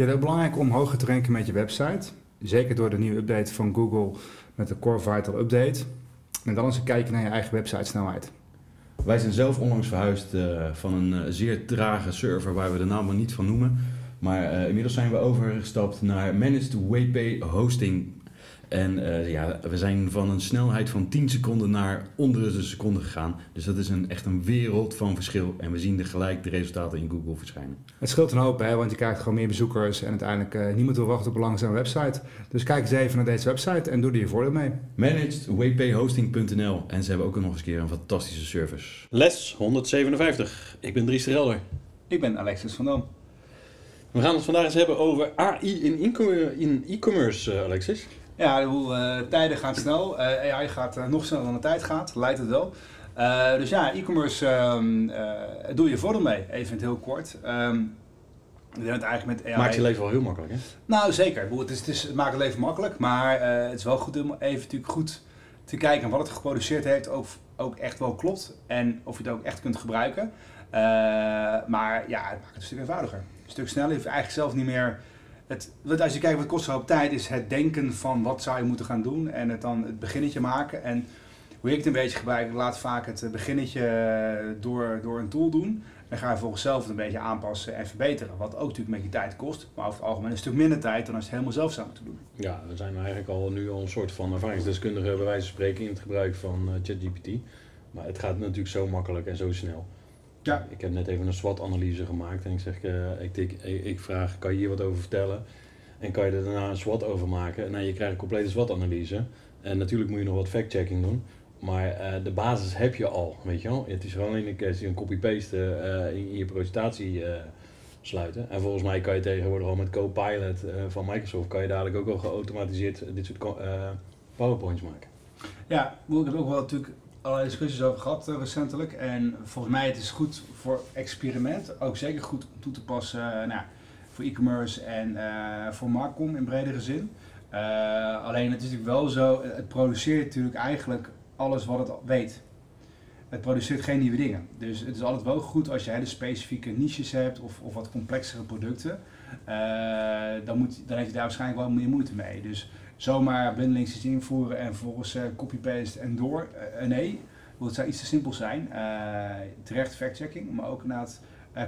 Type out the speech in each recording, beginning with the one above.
Je het ook belangrijk om hoger te ranken met je website? Zeker door de nieuwe update van Google met de Core Vital Update. En dan eens een kijkje naar je eigen website snelheid. Wij zijn zelf onlangs verhuisd uh, van een uh, zeer trage server waar we de naam maar niet van noemen. Maar uh, inmiddels zijn we overgestapt naar Managed WP Hosting en uh, ja, we zijn van een snelheid van 10 seconden naar onder de seconde gegaan. Dus dat is een, echt een wereld van verschil. En we zien er gelijk de resultaten in Google verschijnen. Het scheelt een hoop, hè, want je krijgt gewoon meer bezoekers. En uiteindelijk uh, niemand wil wachten op een langzame website. Dus kijk eens even naar deze website en doe er je voordeel mee. ManagedWPHosting.nl En ze hebben ook nog eens een keer een fantastische service. Les 157. Ik ben Dries de Gelder. Ik ben Alexis van Dam. We gaan het vandaag eens hebben over AI in e-commerce, uh, Alexis. Ja, de uh, tijden gaan snel. Uh, AI gaat uh, nog sneller dan de tijd gaat, lijkt het wel. dus ja, e-commerce um, doe je voordeel mee, even het heel kort. Um, het eigenlijk met AI... Maakt je leven wel heel makkelijk, hè? Nou, zeker. Het, is, het, is, het maakt het leven makkelijk, maar het is wel goed om even natuurlijk goed te kijken wat het geproduceerd heeft, of ook echt wel klopt en of je het ook echt kunt gebruiken. maar ja, het maakt het een stuk eenvoudiger. Een stuk sneller. Je hoeft eigenlijk zelf niet meer het, als je kijkt wat kost op tijd, is het denken van wat zou je moeten gaan doen en het dan het beginnetje maken. En hoe ik het een beetje gebruik, ik laat vaak het beginnetje door, door een tool doen. En ga je volgens zelf het een beetje aanpassen en verbeteren. Wat ook natuurlijk een beetje tijd kost, maar over het algemeen een stuk minder tijd dan als je het helemaal zelf zou moeten doen. Ja, we zijn eigenlijk al nu al een soort van ervaringsdeskundige bij wijze van spreken in het gebruik van uh, ChatGPT. Maar het gaat natuurlijk zo makkelijk en zo snel. Ja. Ik heb net even een SWOT-analyse gemaakt en ik zeg, uh, ik, ik, ik, vraag, kan je hier wat over vertellen? En kan je er daarna een SWOT over maken? En nou, je krijgt een complete SWOT-analyse. En natuurlijk moet je nog wat fact-checking doen. Maar uh, de basis heb je al, weet je wel. Het is gewoon een kwestie een copy-paste uh, in, in, je presentatie sluiten. En volgens mij kan je tegenwoordig al met Copilot van Microsoft... kan je dadelijk ook al geautomatiseerd dit soort powerpoints maken. Ja, ik heb ook wel natuurlijk allerlei discussies over gehad uh, recentelijk. En volgens mij het is goed voor experiment. Ook zeker goed om toe te passen uh, nou, voor e-commerce en uh, voor Marcom in bredere zin. alleen het is natuurlijk wel zo, het produceert natuurlijk eigenlijk alles wat het weet. Het produceert geen nieuwe dingen. Dus het is altijd wel goed als je hele specifieke niches hebt of, of wat complexere producten. dan, moet, dan heeft je daar waarschijnlijk wel meer moeite mee. Dus zomaar blindelings iets invoeren en vervolgens uh, copy-paste en door. Uh, nee, het zou iets te simpel zijn. Uh, terecht fact-checking, maar ook inderdaad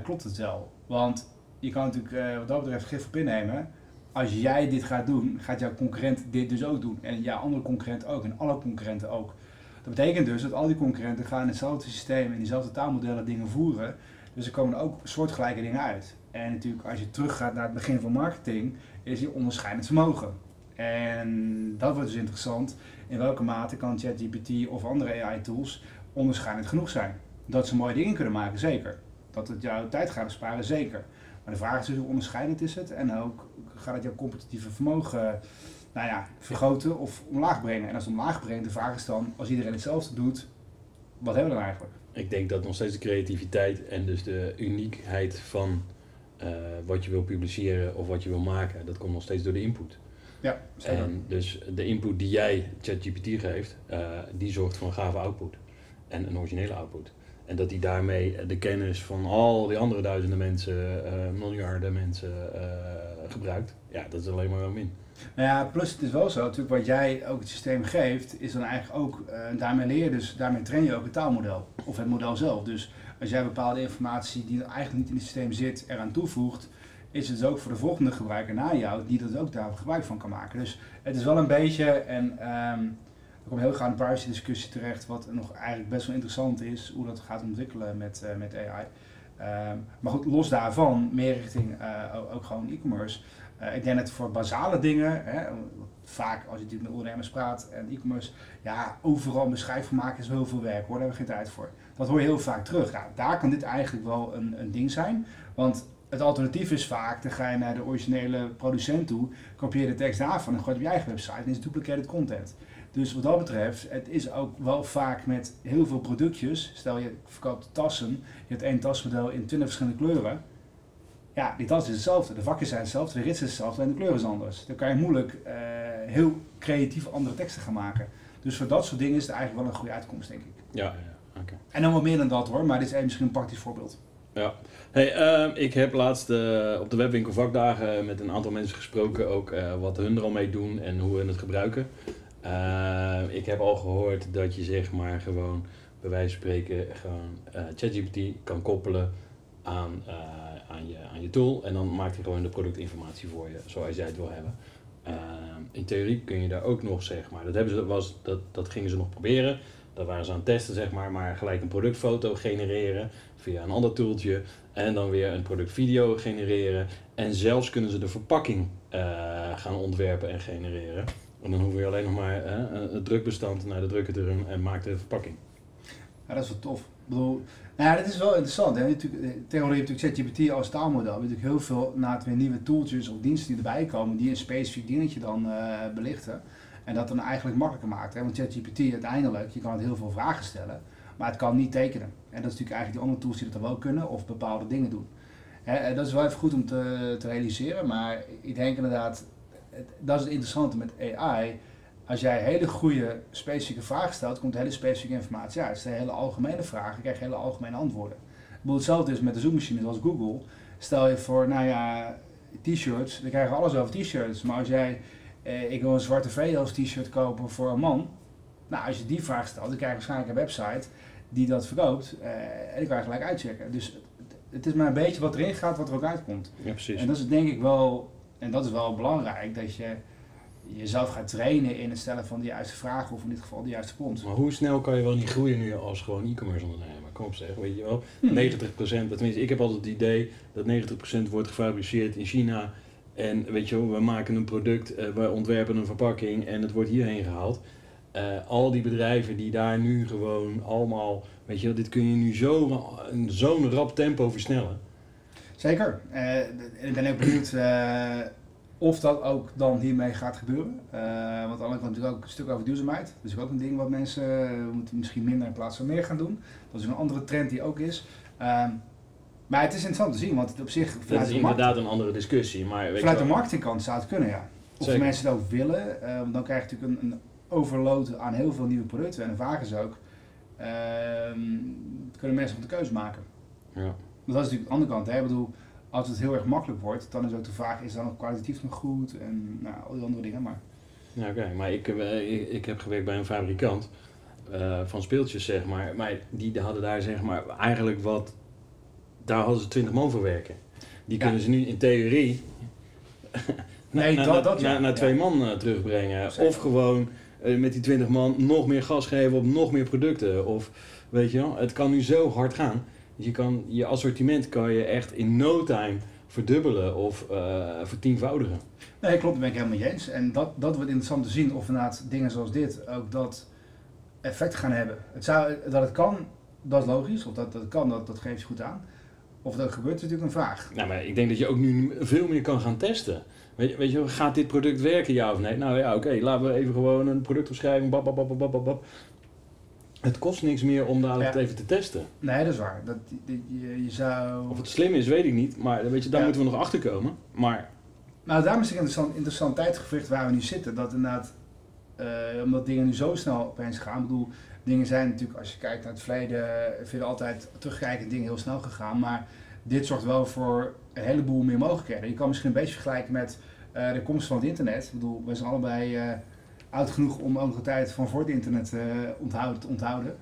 klopt het wel. Want je kan natuurlijk wat dat betreft gif op innemen. Als jij dit gaat doen, gaat jouw concurrent dit dus ook doen. En jouw andere concurrent ook. En alle concurrenten ook. Dat betekent dus dat al die concurrenten gaan in hetzelfde systeem en diezelfde taalmodellen dingen voeren. Dus er komen ook soortgelijke dingen uit. En natuurlijk als je teruggaat naar het begin van marketing, is je onderscheidend vermogen. En dat wordt dus interessant. In welke mate kan ChatGPT of andere AI-tools onderscheidend genoeg zijn? Dat ze mooie dingen kunnen maken, zeker. Dat het jouw tijd gaat besparen, zeker. Maar de vraag is dus hoe onderscheidend is het en ook gaat het jouw competitieve vermogen nou ja, vergroten of omlaag brengen. En als het omlaag brengt, de vraag is dan, als iedereen hetzelfde doet, wat hebben we dan eigenlijk? Ik denk dat nog steeds de creativiteit en dus de uniekheid van uh, wat je wil publiceren of wat je wil maken, dat komt nog steeds door de input. Ja, En dus de input die jij ChatGPT geeft, uh, die zorgt voor een gave output. En een originele output. En dat hij daarmee de kennis van al die andere duizenden mensen, uh, miljarden mensen uh, gebruikt. Ja, dat is alleen maar wel min. Nou ja, plus het is wel zo, natuurlijk wat jij ook het systeem geeft, is dan eigenlijk ook, daarmee leer je dus, daarmee train je ook het taalmodel. Of het model zelf. Dus als jij bepaalde informatie die eigenlijk niet in het systeem zit, eraan toevoegt, is het ook voor de volgende gebruiker na jou die dat ook daar gebruik van kan maken. Dus het is wel een beetje, en um, er komt heel graag een privacy discussie terecht, wat nog eigenlijk best wel interessant is, hoe dat gaat ontwikkelen met, uh, met AI. Ehm, maar goed, los daarvan, meer richting uh, ook gewoon e-commerce. Uh, ik denk dat voor basale dingen, hè, vaak als je natuurlijk met ondernemers praat en e-commerce, ja, overal beschrijf van maken is heel veel werk hoor, daar hebben we geen tijd voor. Dat hoor je heel vaak terug. Ja, daar kan dit eigenlijk wel een, een ding zijn, want het alternatief is vaak, dan ga je naar de originele producent toe, kopieer de tekst daarvan en gooi het op je eigen website en is duplicated content. Dus wat dat betreft, het is ook wel vaak met heel veel productjes. Stel je verkoopt tassen, je hebt één tasmodel in 20 verschillende kleuren. Ja, die tas is hetzelfde, de vakjes zijn hetzelfde, de rits is hetzelfde en de kleur is anders. Dan kan je moeilijk uh, heel creatief andere teksten gaan maken. Dus voor dat soort dingen is het eigenlijk wel een goede uitkomst, denk ik. Ja, ja oké. En dan wat meer dan dat hoor, maar dit is misschien een praktisch voorbeeld. Ja. Hey, uh, ik heb laatst uh, op de webwinkel vakdagen met een aantal mensen gesproken, ook uh, wat hun er al mee doen en hoe hun het gebruiken. ik heb al gehoord dat je zeg maar gewoon, bij wijze van spreken, gewoon ChatGPT kan koppelen aan, aan, je, aan je tool en dan maakt hij gewoon de productinformatie voor je, zoals jij het wil hebben. in theorie kun je daar ook nog, zeg maar, dat, hebben ze, was, dat, dat gingen ze nog proberen. Dat waren ze aan het testen, zeg maar, maar gelijk een productfoto genereren via een ander toeltje. En dan weer een productvideo genereren. En zelfs kunnen ze de verpakking uh, gaan ontwerpen en genereren. En dan hoeven we alleen nog maar uh, het drukbestand naar de drukker te doen en maakt de verpakking. Ja, dat is wel tof. Ik bedoel, nou ja, dat is wel interessant. Hè? Eh, tegenwoordig heb je natuurlijk ChatGPT als taalmodel. Je natuurlijk heel veel na het weer nieuwe tooltjes of diensten die erbij komen, die een specifiek dingetje dan belichten. En dat dan eigenlijk makkelijker maakt. Hè? Want ChatGPT uiteindelijk, je kan het heel veel vragen stellen, maar het kan niet tekenen. En dat is natuurlijk eigenlijk die andere tools die dat wel kunnen of bepaalde dingen doen. Hè, dat is wel even goed om te, te realiseren, maar ik denk inderdaad, dat is het interessante met AI. Als jij hele goede specifieke vragen stelt, komt hele specifieke informatie uit. Stel je hele algemene vragen, krijg je hele algemene antwoorden. Bijvoorbeeld hetzelfde is met de zoekmachine zoals Google. Stel je voor, nou ja, t-shirts, dan krijgen alles over t-shirts. Maar als jij, eh, ik wil een zwarte V als t-shirt kopen voor een man. Nou, als je die vraag stelt, dan krijg je waarschijnlijk een website die dat verkoopt. Uh, en die kan je gelijk uitchecken. Dus het is maar een beetje wat erin gaat, wat er ook uitkomt. Ja, precies. En dat is denk ik wel, en dat is wel belangrijk, dat je jezelf gaat trainen in het stellen van de juiste vragen, of in dit geval de juiste prompt. Maar hoe snel kan je wel niet groeien nu als gewoon e-commerce ondernemer? Kom op zeg, weet je wel. 90%, hmm. tenminste ik heb altijd het idee dat 90% wordt gefabriceerd in China. En weet je we maken een product, uh, we ontwerpen een verpakking en het wordt hierheen gehaald. Uh, al die bedrijven die daar nu gewoon allemaal, weet je, dit kun je nu zo zo'n rap tempo versnellen. Zeker. Uh, ik ben ook benieuwd of dat ook dan hiermee gaat gebeuren. want dan komt natuurlijk ook een stuk over duurzaamheid. Dat is ook een ding wat mensen moeten misschien minder in plaats van meer gaan doen. Dat is een andere trend die ook is. Maar het is interessant te zien, want het op zich... Dat is inderdaad een andere discussie. Maar weet vanuit de marketingkant zou het kunnen, ja. Of mensen het ook willen. dan krijg je natuurlijk een, een overload aan heel veel nieuwe producten. En de vraag is ook, uh, kunnen mensen op de keuze maken? Ja. Want dat is natuurlijk de andere kant. Hè? Ik bedoel, als het heel erg makkelijk wordt, dan is ook de vraag, is dan nog kwalitatief nog goed? En nou, al die andere dingen. Maar, ja, oké. Maar ik, eh, ik, ik, heb gewerkt bij een fabrikant uh, van speeltjes, zeg maar. Maar die hadden daar, zeg maar, eigenlijk wat... Daar hadden ze 20 man voor werken. Die kunnen ze nu in theorie... nee, dat, dat, naar, naar twee man uh, terugbrengen. Of gewoon uh, met die 20 man nog meer gas geven op nog meer producten. Of weet je wel, het kan nu zo hard gaan. Je, kan, je assortiment kan je echt in no time verdubbelen of uh, vertienvoudigen. Nee, klopt, daar ben ik helemaal eens. En dat, dat wordt interessant te zien of inderdaad dingen zoals dit ook dat effect gaan hebben. Het zou, dat het kan, dat is logisch. Of dat, dat kan, dat, dat geeft je goed aan. Of dat gebeurt, is natuurlijk een vraag. Nou, maar ik denk dat je ook nu veel meer kan gaan testen. Weet, weet je, gaat dit product werken, ja of nee? Nou ja, oké, laten we even gewoon een productomschrijving, bab, bab, bab, bab, bab. Het kost niks meer om dadelijk het even te testen. Nee, dat is waar. Dat, je, je zou... Of het slim is, weet ik niet. Maar weet je, daar moeten we nog achter komen. Maar... Nou, daarom is het een interessant, interessant tijdgevricht waar we nu zitten. Dat inderdaad, uh, omdat dingen nu zo snel opeens gaan. Ik bedoel, dingen zijn natuurlijk, als je kijkt naar het verleden, vind altijd terugkijken dingen heel snel gegaan. Maar dit zorgt wel voor een heleboel meer mogelijkheden. Je kan misschien een beetje vergelijken met uh, de komst van het internet. Ik bedoel, we zijn allebei uh, oud genoeg om ook de tijd van voor het internet uh, onthouden, te onthouden.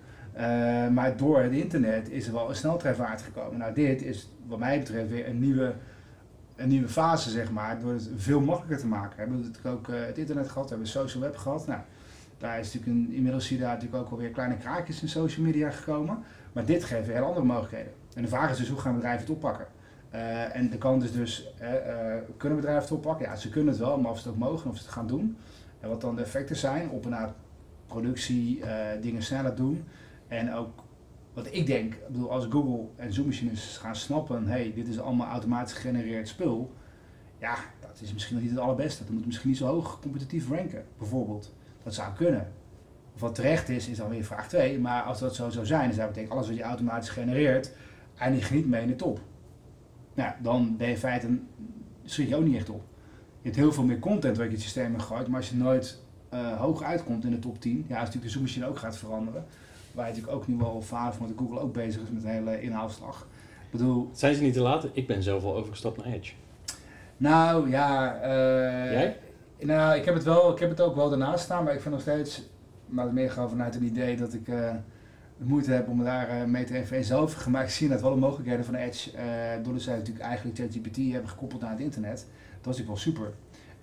maar door het internet is er wel een sneltreinvaart gekomen. Nou, dit is wat mij betreft weer een nieuwe, een nieuwe fase, zeg maar, door het veel makkelijker te maken. We hebben natuurlijk ook het internet gehad, we hebben social web gehad. Nou, daar is natuurlijk een, inmiddels zie je daar natuurlijk ook alweer kleine kraakjes in social media gekomen. Maar dit geeft weer heel andere mogelijkheden. En de vraag is dus hoe gaan bedrijven het oppakken? Uh, en de kant is dus, uh, kunnen bedrijven het oppakken? Ja, ze kunnen het wel, maar of ze het ook mogen, of ze het gaan doen. En wat dan de effecten zijn op een productie, dingen sneller doen. En ook, wat wat ik denk, ik bedoel, als Google en zoekmachines gaan snappen, hey, dit is allemaal automatisch gegenereerd spul, ja, dat is misschien nog niet het allerbeste. Dat moet misschien niet zo hoog competitief ranken, bijvoorbeeld. Dat zou kunnen. Of wat terecht is, is dan weer vraag 2. Maar als dat zo zou zijn, dan zou betekenen alles wat je automatisch genereert, eindig je niet mee in de top. Nou, dan ben je in feite, schiet je ook niet echt op. Je hebt heel veel meer content waar je het systeem in gooit, maar als je nooit uh, hoog uitkomt in de top 10, ja, als natuurlijk de zoekmachine ook gaat veranderen, waar je natuurlijk ook nu wel vaak van de Google ook bezig is met een hele inhaalslag. Ik bedoel, Zijn ze niet te laat? Ik ben zelf al overgestapt naar Edge. Nou ja, uh, Jij? Nou, ik heb het wel, ik heb het ook wel daarnaast staan, maar ik vind nog steeds, maar meer gewoon vanuit het idee dat ik uh, moeite heb om daar uh, mee te even zelf gemaakt. Ik zie dat wel de mogelijkheden van Edge, doordat zij natuurlijk eigenlijk ChatGPT hebben gekoppeld aan het internet. Dat was natuurlijk wel super.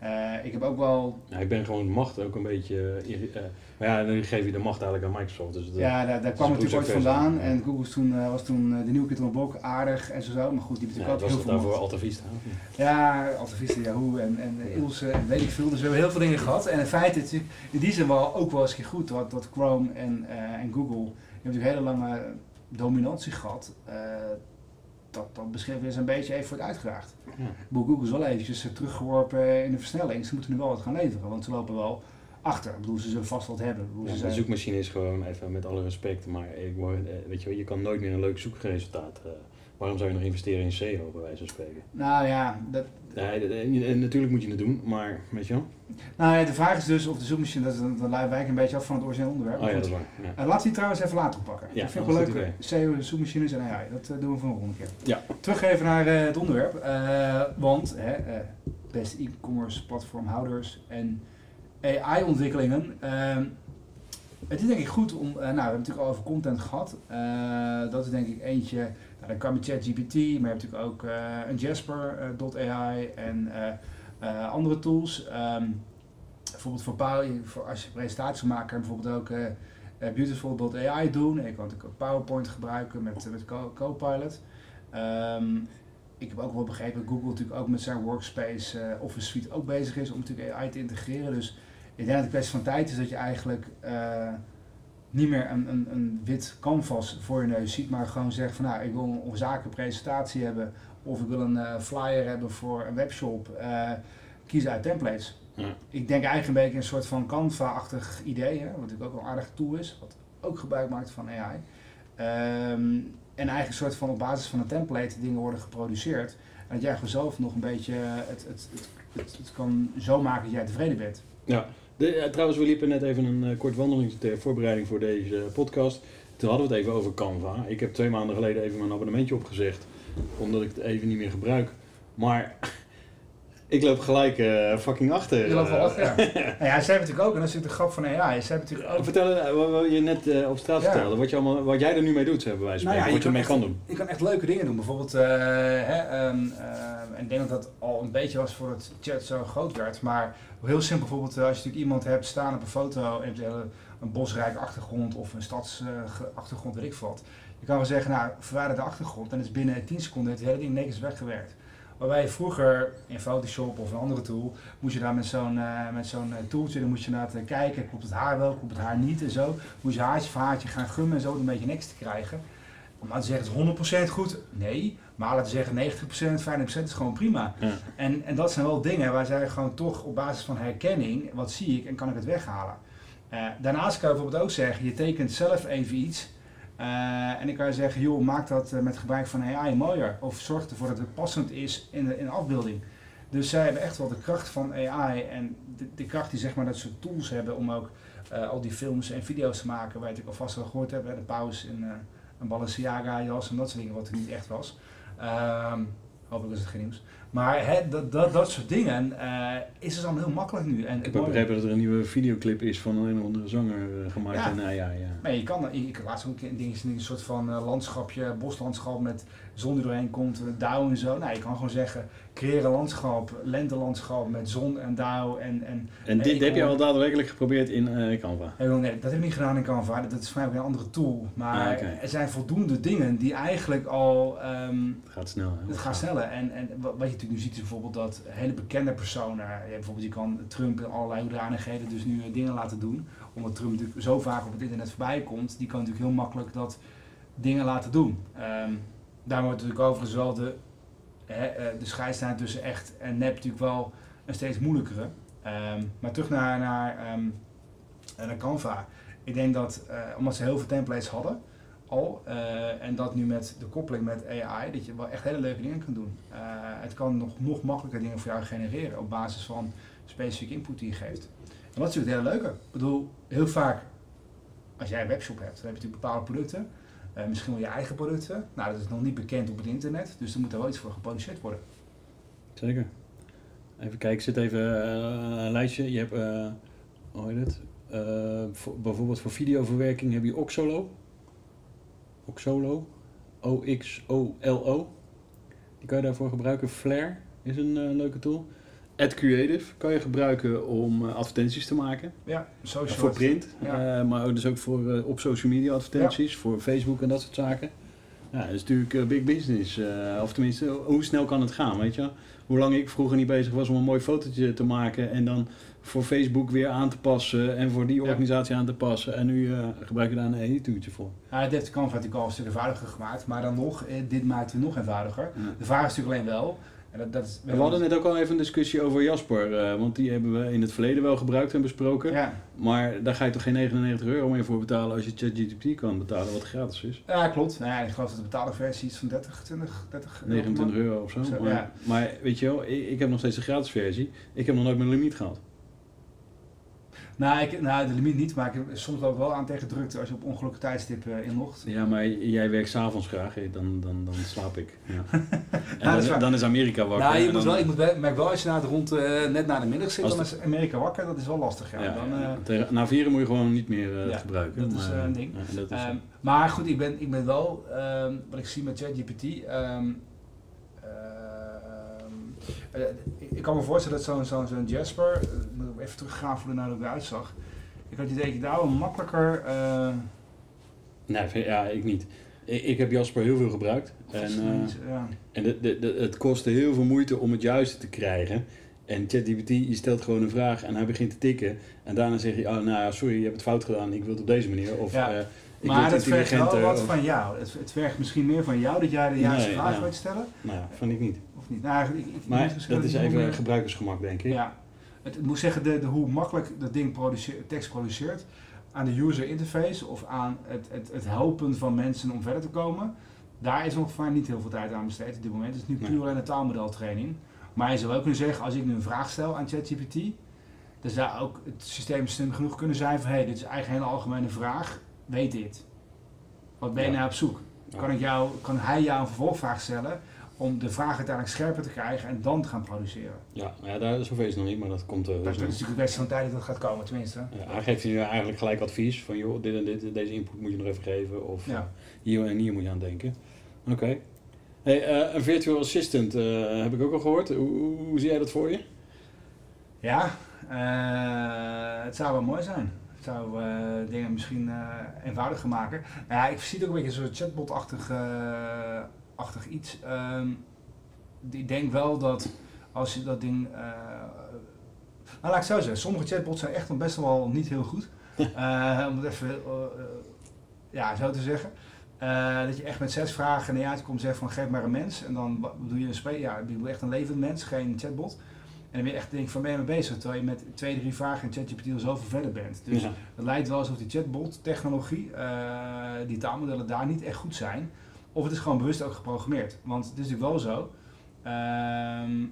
Uh, ik heb ook wel. Ja, ik ben gewoon macht ook een beetje. Uh, maar ja, dan geef je de macht eigenlijk aan Microsoft. Dus ja, daar, daar kwam het natuurlijk ooit vandaan. En Google toen, uh, was toen de nieuwe Kid on Block aardig en zo. Maar goed, die natuurlijk ja, ook heel veel. daarvoor Altavista? Ja, Altavista, Yahoo en, en Ilse en weet ik veel. Dus we hebben heel veel dingen gehad. En in feite is in die zin wel ook wel eens goed dat, dat Chrome en, en Google. Hebben natuurlijk hele lange dominantie gehad dat, dat beschrijven is een beetje even wordt uitgedaagd. Ja. Google is wel eventjes eh, teruggeworpen in de versnelling. Ze moeten nu wel wat gaan leveren, want ze lopen wel achter. Ik bedoel, ze zullen vast wat hebben. Ja, de zoekmachine is gewoon, even met alle respect, maar ik eh, weet je, wel, je kan nooit meer een leuk zoekresultaat uh, Waarom zou je nog investeren in SEO, bij wijze van spreken? Nou ja, dat... Nee, natuurlijk moet je het doen, maar weet je wel? Nou ja, de vraag is dus of de zoekmachine, dat, wij een beetje af van het originele onderwerp. Oh ja, dat is waar. Ja. Uh, laat die trouwens even later oppakken. Ja, ik vind het wel leuk. SEO, zoekmachines en AI, dat uh, doen we van de volgende keer. Ja. Terug even naar uh, het onderwerp, want beste e-commerce platformhouders en AI-ontwikkelingen. Ehm, het is denk ik goed om, nou we hebben het natuurlijk al over content gehad. dat is denk ik eentje dan kan je ChatGPT, maar je hebt natuurlijk ook uh, een Jasper.ai uh, en uh, andere tools. Um, bijvoorbeeld voor, voor als je presentaties je bijvoorbeeld ook Beautiful.ai doen. je kan natuurlijk ook PowerPoint gebruiken met, met Copilot. Um, ik heb ook wel begrepen dat Google natuurlijk ook met zijn Workspace Office Suite ook bezig is om natuurlijk AI te integreren. Dus ik denk dat het kwestie van tijd is dat je eigenlijk niet meer een, een, een wit canvas voor je neus ziet, maar gewoon zegt van nou, ik wil een zakenpresentatie hebben of ik wil een uh, flyer hebben voor een webshop. Uh, kies uit templates. Ja. Ik denk eigenlijk een beetje een soort van Canva-achtig idee, hè, wat natuurlijk ook een aardige tool is, wat ook gebruik maakt van AI. Um, ehm, en eigenlijk een soort van op basis van een template dingen worden geproduceerd. En dat jij gewoon zelf nog een beetje het, het, het, het, kan zo maken dat jij tevreden bent. Ja, de, trouwens, we liepen net even een uh, kort wandeling ter voorbereiding voor deze podcast. Toen hadden we het even over Canva. Ik heb twee maanden geleden even mijn abonnementje opgezegd, omdat ik het even niet meer gebruik. Maar ik loop gelijk uh, fucking achter. Je loopt wel achter, ja. nou ja, zij hebben natuurlijk ook, en dat is natuurlijk de grap van AI, zij hebben natuurlijk ook... Vertel, eh, wat je net uh, op straat vertelde, wat, je allemaal, wat jij er nu mee doet, hebben wij nou ja, wat je ermee kan doen. Je kan echt leuke dingen doen, bijvoorbeeld, uh, hè, um, en ik denk dat dat al een beetje was voor het chat zo groot werd, maar heel simpel bijvoorbeeld, als je natuurlijk iemand hebt staan op een foto en een bosrijke achtergrond of een stadsachtergrond, weet ik wat. Je kan wel zeggen, nou, verwijder de achtergrond en is binnen 10 seconden het hele ding netjes weggewerkt. Waarbij je vroeger in Photoshop of een andere tool, moest je daar met zo'n uh, met zo'n uh, toeltje, dan moest je naar het kijken, klopt het haar wel, klopt het haar niet en zo. Moest je haartje voor haartje gaan gummen en zo om een beetje niks te krijgen. Om te zeggen, het is 100% goed. Nee, maar laten we zeggen 90%, 95% is gewoon prima. Ja. En, en dat zijn wel dingen waar zij gewoon toch op basis van herkenning, wat zie ik en kan ik het weghalen. Uh, daarnaast kan je bijvoorbeeld ook zeggen, je tekent zelf even iets uh, en ik kan je zeggen, joh, maak dat uh, met gebruik van AI mooier. Of zorg ervoor dat het passend is in de, in afbeelding. Dus zij hebben echt wel de kracht van AI en de, de kracht die zeg maar, dat ze tools hebben om ook uh, al die films en video's te maken, waar natuurlijk alvast al gehoord hebt, de pauze in een Balenciaga jas en dat soort dingen, wat er niet echt was. Um, hopelijk is het geen nieuws. Maar hè, dat, dat, dat soort dingen uh, is het dan heel makkelijk nu. En ik heb begrepen dat er een nieuwe videoclip is van een of andere zanger uh, gemaakt. Ja. En, uh, ja, ja. Maar je kan, ik laatst ook een ding, een soort van landschapje, boslandschap met zon die doorheen komt, dauw en zo. Nou, je kan gewoon zeggen, creëer een landschap, lentelandschap met zon en dauw. En, en, en dit heb je al daadwerkelijk geprobeerd in Canva? nee, dat heb ik niet gedaan in Canva. Dat is voor mij ook een andere tool. Maar ah, er zijn voldoende dingen die eigenlijk al... Um, het gaat snel. Hè? Het gaat sneller. En, en wat je natuurlijk nu ziet is bijvoorbeeld dat hele bekende personen... Je bijvoorbeeld je kan Trump in allerlei hoedanigheden dus nu dingen laten doen. Omdat Trump natuurlijk zo vaak op het internet voorbij komt. Die kan natuurlijk heel makkelijk dat dingen laten doen. Ehm, daar wordt natuurlijk overigens wel de, eh, de scheidslijn tussen echt en nep natuurlijk wel een steeds moeilijkere. Ehm, maar terug naar, naar, ehm, naar Canva. Ik denk dat, uh, omdat ze heel veel templates hadden al, uh, en dat nu met de koppeling met AI, dat je wel echt hele leuke dingen kunt doen. Uh, het kan nog, nog makkelijker dingen voor jou genereren op basis van specifieke input die je geeft. En dat is natuurlijk heel leuke. Ik bedoel, heel vaak, als jij een webshop hebt, dan heb je natuurlijk bepaalde producten. Uh, misschien wel je eigen producten. Nou, dat is nog niet bekend op het internet, dus er moet er wel iets voor geproduceerd worden. Zeker. Even kijken, zit even een lijstje. Je hebt, hoe heet het? Voor, bijvoorbeeld voor videoverwerking heb je Oxolo. Oxolo. O-X-O-L-O. Die kan je daarvoor gebruiken. Flare is een leuke tool. Ad Creative kan je gebruiken om uh, advertenties te maken. Ja, social. voor print, ja. uh, maar dus ook voor op social media advertenties, ja. voor Facebook en dat soort zaken. Ja, dat is natuurlijk big business. of tenminste, hoe snel kan het gaan, weet je? Hoe lang ik vroeger niet bezig was om een mooi fotootje te maken en dan voor Facebook weer aan te passen en voor die organisatie ja. aan te passen. En nu gebruik je daar een editoertje voor. Ja, dit heeft Canva natuurlijk al een stuk eenvoudiger gemaakt, maar dan nog, dit maakt het nog eenvoudiger. De vraag is natuurlijk alleen wel, dat, dat is, we, we hadden net ook al even een discussie over Jasper, uh, want die hebben we in het verleden wel gebruikt en besproken. Ja. Maar daar ga je toch geen 99 euro meer voor betalen als je ChatGPT kan betalen, wat gratis is? Ja, klopt. Nou ja, ik geloof dat de betaalde versie iets van 30, 20, 30 29 euro of zo. Zo, maar, maar weet je wel, ik, ik heb nog steeds de gratis versie. Ik heb nog nooit mijn limiet gehad. Nou, ik, nou, de limiet niet, maar ik heb soms ook wel aan tegen drukte als je op ongelukkige tijdstip uh, inlogt. Ja, maar jij werkt s'avonds graag, dan, dan, dan slaap ik. Ja. en dan, dan, is Amerika wakker. Nou, je moet wel, ik moet merk wel als je de rond, uh, net na de middag zit, dan is Amerika wakker, dat is wel lastig. Ja. ja, dan, uh, tegen, na vieren moet je gewoon niet meer ja, gebruiken. Dat is een ding. dat is, um, maar goed, ik ben, ik ben wel, um, wat ik zie met ChatGPT, um, uh, ik kan me voorstellen dat zo'n zo, zo Jasper, uh, moet even teruggaan voor naar hoe hij uitzag. Ik had het idee dat je daar wel makkelijker. Uh, nee, ja, ik niet. Ik, ik, heb Jasper heel veel gebruikt. En, niet, ja. en de, de, de, het kostte heel veel moeite om het juiste te krijgen. En ChatGPT, je stelt gewoon een vraag en hij begint te tikken. En daarna zeg je, oh, nou ja, sorry, je hebt het fout gedaan, ik wil het op deze manier. Of, ja. Ik maar het vergt wel wat of... van jou. Het, het vergt misschien meer van jou dat jij de juiste nee, vraag ja. wilt stellen. Nou ja, vind ik niet. Of niet? Nou, ik, ik, maar dat is even meer... gebruikersgemak, denk ik. Ja. Het, het moet zeggen, de, de, hoe makkelijk dat ding produceert, tekst produceert aan de user interface of aan het, het, het helpen van mensen om verder te komen, daar is nog vaak niet heel veel tijd aan besteed op dit moment. Het is nu puur Nee. alleen een taalmodeltraining. Maar je zou ook kunnen zeggen, als ik nu een vraag stel aan ChatGPT, dan zou ook het systeem slim genoeg kunnen zijn van hé, hey, dit is eigenlijk een hele algemene vraag, weet dit. Wat ben je Ja. nou op zoek? Kan, ik jou, kan hij jou een vervolgvraag stellen om de vraag uiteindelijk scherper te krijgen en dan te gaan produceren? Ja, ja daar, zover is het nog niet, maar dat komt uh, Dat is natuurlijk best van tijd dat dat gaat komen, tenminste. Ja, hij geeft je eigenlijk gelijk advies van joh, dit en dit, deze input moet je nog even geven of Ja. uh, hier en hier moet je aan denken. Oké. Hey, uh, een virtual assistant uh, heb ik ook al gehoord. Hoe, hoe, hoe zie jij dat voor je? Ja, het zou wel mooi zijn. Het zou uh, dingen misschien uh, eenvoudiger maken. Nou ja, ik zie het ook een beetje zo'n chatbot-achtig uh, achtig iets. Um, ik denk wel dat als je dat ding. nou, laat ik zo zeggen, sommige chatbots zijn echt nog best wel niet heel goed. om het even ja, zo te zeggen. Dat je echt met zes vragen naar je uitkomt zegt van geef maar een mens. En dan doe je een spe ja, je doet echt een levend mens, geen chatbot. En dan ben je echt denk van ben je mee bezig, terwijl je met twee, drie vragen in ChatGPT al zoveel verder bent. Dus Ja. het lijkt wel alsof die chatbot-technologie, uh, die taalmodellen daar niet echt goed zijn. Of het is gewoon bewust ook geprogrammeerd. Want het is natuurlijk wel zo, ehm,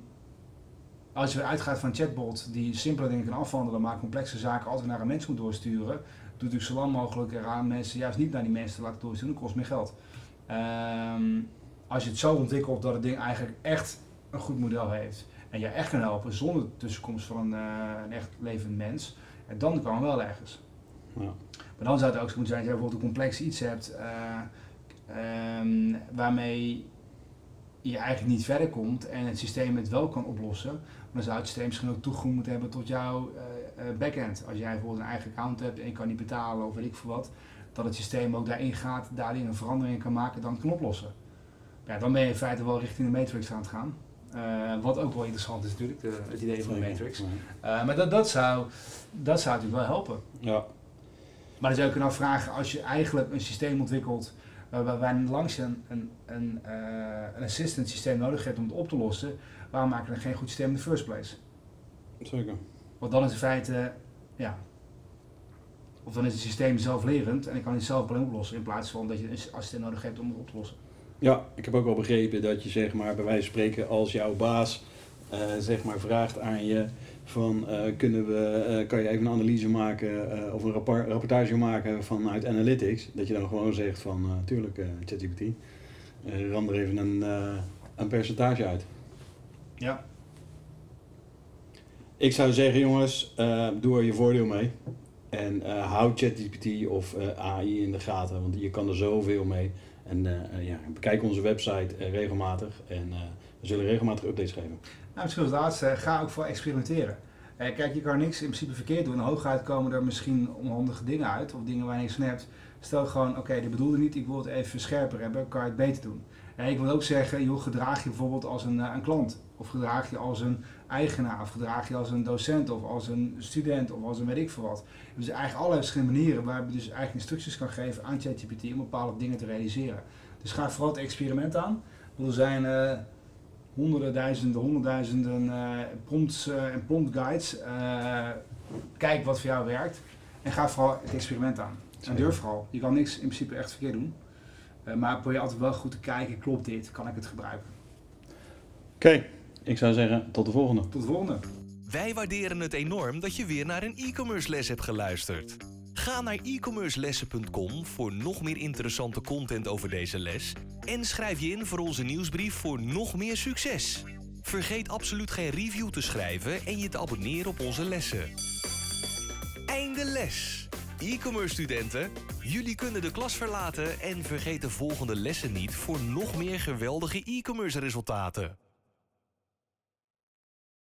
als je uitgaat van een chatbot die simpele dingen kan afhandelen, maar complexe zaken altijd naar een mens moet doorsturen, doet natuurlijk zo lang mogelijk eraan mensen juist niet naar die mensen te laten doorsturen, dat kost meer geld. Ehm, als je het zo ontwikkelt dat het ding eigenlijk echt een goed model heeft en je echt kan helpen zonder de tussenkomst van een, uh, een echt levend mens, en dan kan wel ergens. Ja. Maar dan zou het ook zo moeten zijn dat je bijvoorbeeld een complex iets hebt uh, um, waarmee je eigenlijk niet verder komt en het systeem het wel kan oplossen. Dan zou het systeem misschien ook toegang moeten hebben tot jouw uh, backend. Als jij bijvoorbeeld een eigen account hebt en je kan niet betalen of weet ik veel wat, dat het systeem ook daarin gaat, daarin een verandering kan maken, dan kan oplossen. Ja, dan ben je in feite wel richting de matrix aan het gaan. Uh, wat ook wel interessant is natuurlijk, de, het idee van de matrix. Uh, maar dat, dat, zou, dat zou natuurlijk wel helpen. Ja. Maar dan zou je kunnen afvragen, als je eigenlijk een systeem ontwikkelt waarbij wij langs een, een, een, een assistant systeem nodig hebben om het op te lossen, waarom maken we dan geen goed systeem in the first place? Zeker. Want dan is in feite, ja, of dan is het systeem zelflerend en ik kan het zelf probleem oplossen in plaats van dat je een assistent nodig hebt om het op te lossen. Ja, ik heb ook wel begrepen dat je zeg maar bij wijze van spreken als jouw baas uh, zeg maar vraagt aan je van uh, kunnen we, uh, kan je even een analyse maken of een rapport, rapportage maken vanuit Analytics, dat je dan gewoon zegt van tuurlijk ChatGPT, ram er even een, een percentage uit. Ja. Ik zou zeggen jongens, doe er je voordeel mee. En uh, hou ChatGPT of uh, AI in de gaten, want je kan er zoveel mee. En uh, ja, bekijk onze website regelmatig en we zullen regelmatig updates geven. Nou, misschien als laatste, ga ook voor experimenteren. kijk, je kan niks in principe verkeerd doen. Hooguit komen er misschien onhandige dingen uit of dingen waar je van hebt. Stel gewoon, oké, okay, dit bedoelde niet, ik wil het even scherper hebben, kan je het beter doen. En ik wil ook zeggen, joh, gedraag je bijvoorbeeld als een, een klant. Of gedraag je als een eigenaar, of gedraag je als een docent, of als een student, of als een weet ik veel wat. Dus eigenlijk allerlei verschillende manieren waar je dus eigenlijk instructies kan geven aan ChatGPT om bepaalde dingen te realiseren. Dus ga vooral het experiment aan. Er zijn uh, honderden, duizenden, honderdduizenden uh, prompts uh, en prompt guides. kijk wat voor jou werkt en ga vooral het experiment aan. En durf vooral. Je kan niks in principe echt verkeerd doen. maar probeer altijd wel goed te kijken, klopt dit? Kan ik het gebruiken? Oké, ik zou zeggen tot de volgende. Tot de volgende. Wij waarderen het enorm dat je weer naar een e-commerce les hebt geluisterd. Ga naar e-commercelessen.com voor nog meer interessante content over deze les en schrijf je in voor onze nieuwsbrief voor nog meer succes. Vergeet absoluut geen review te schrijven en je te abonneren op onze lessen. Einde les. E-commerce studenten, jullie kunnen de klas verlaten en vergeet de volgende lessen niet voor nog meer geweldige e-commerce resultaten.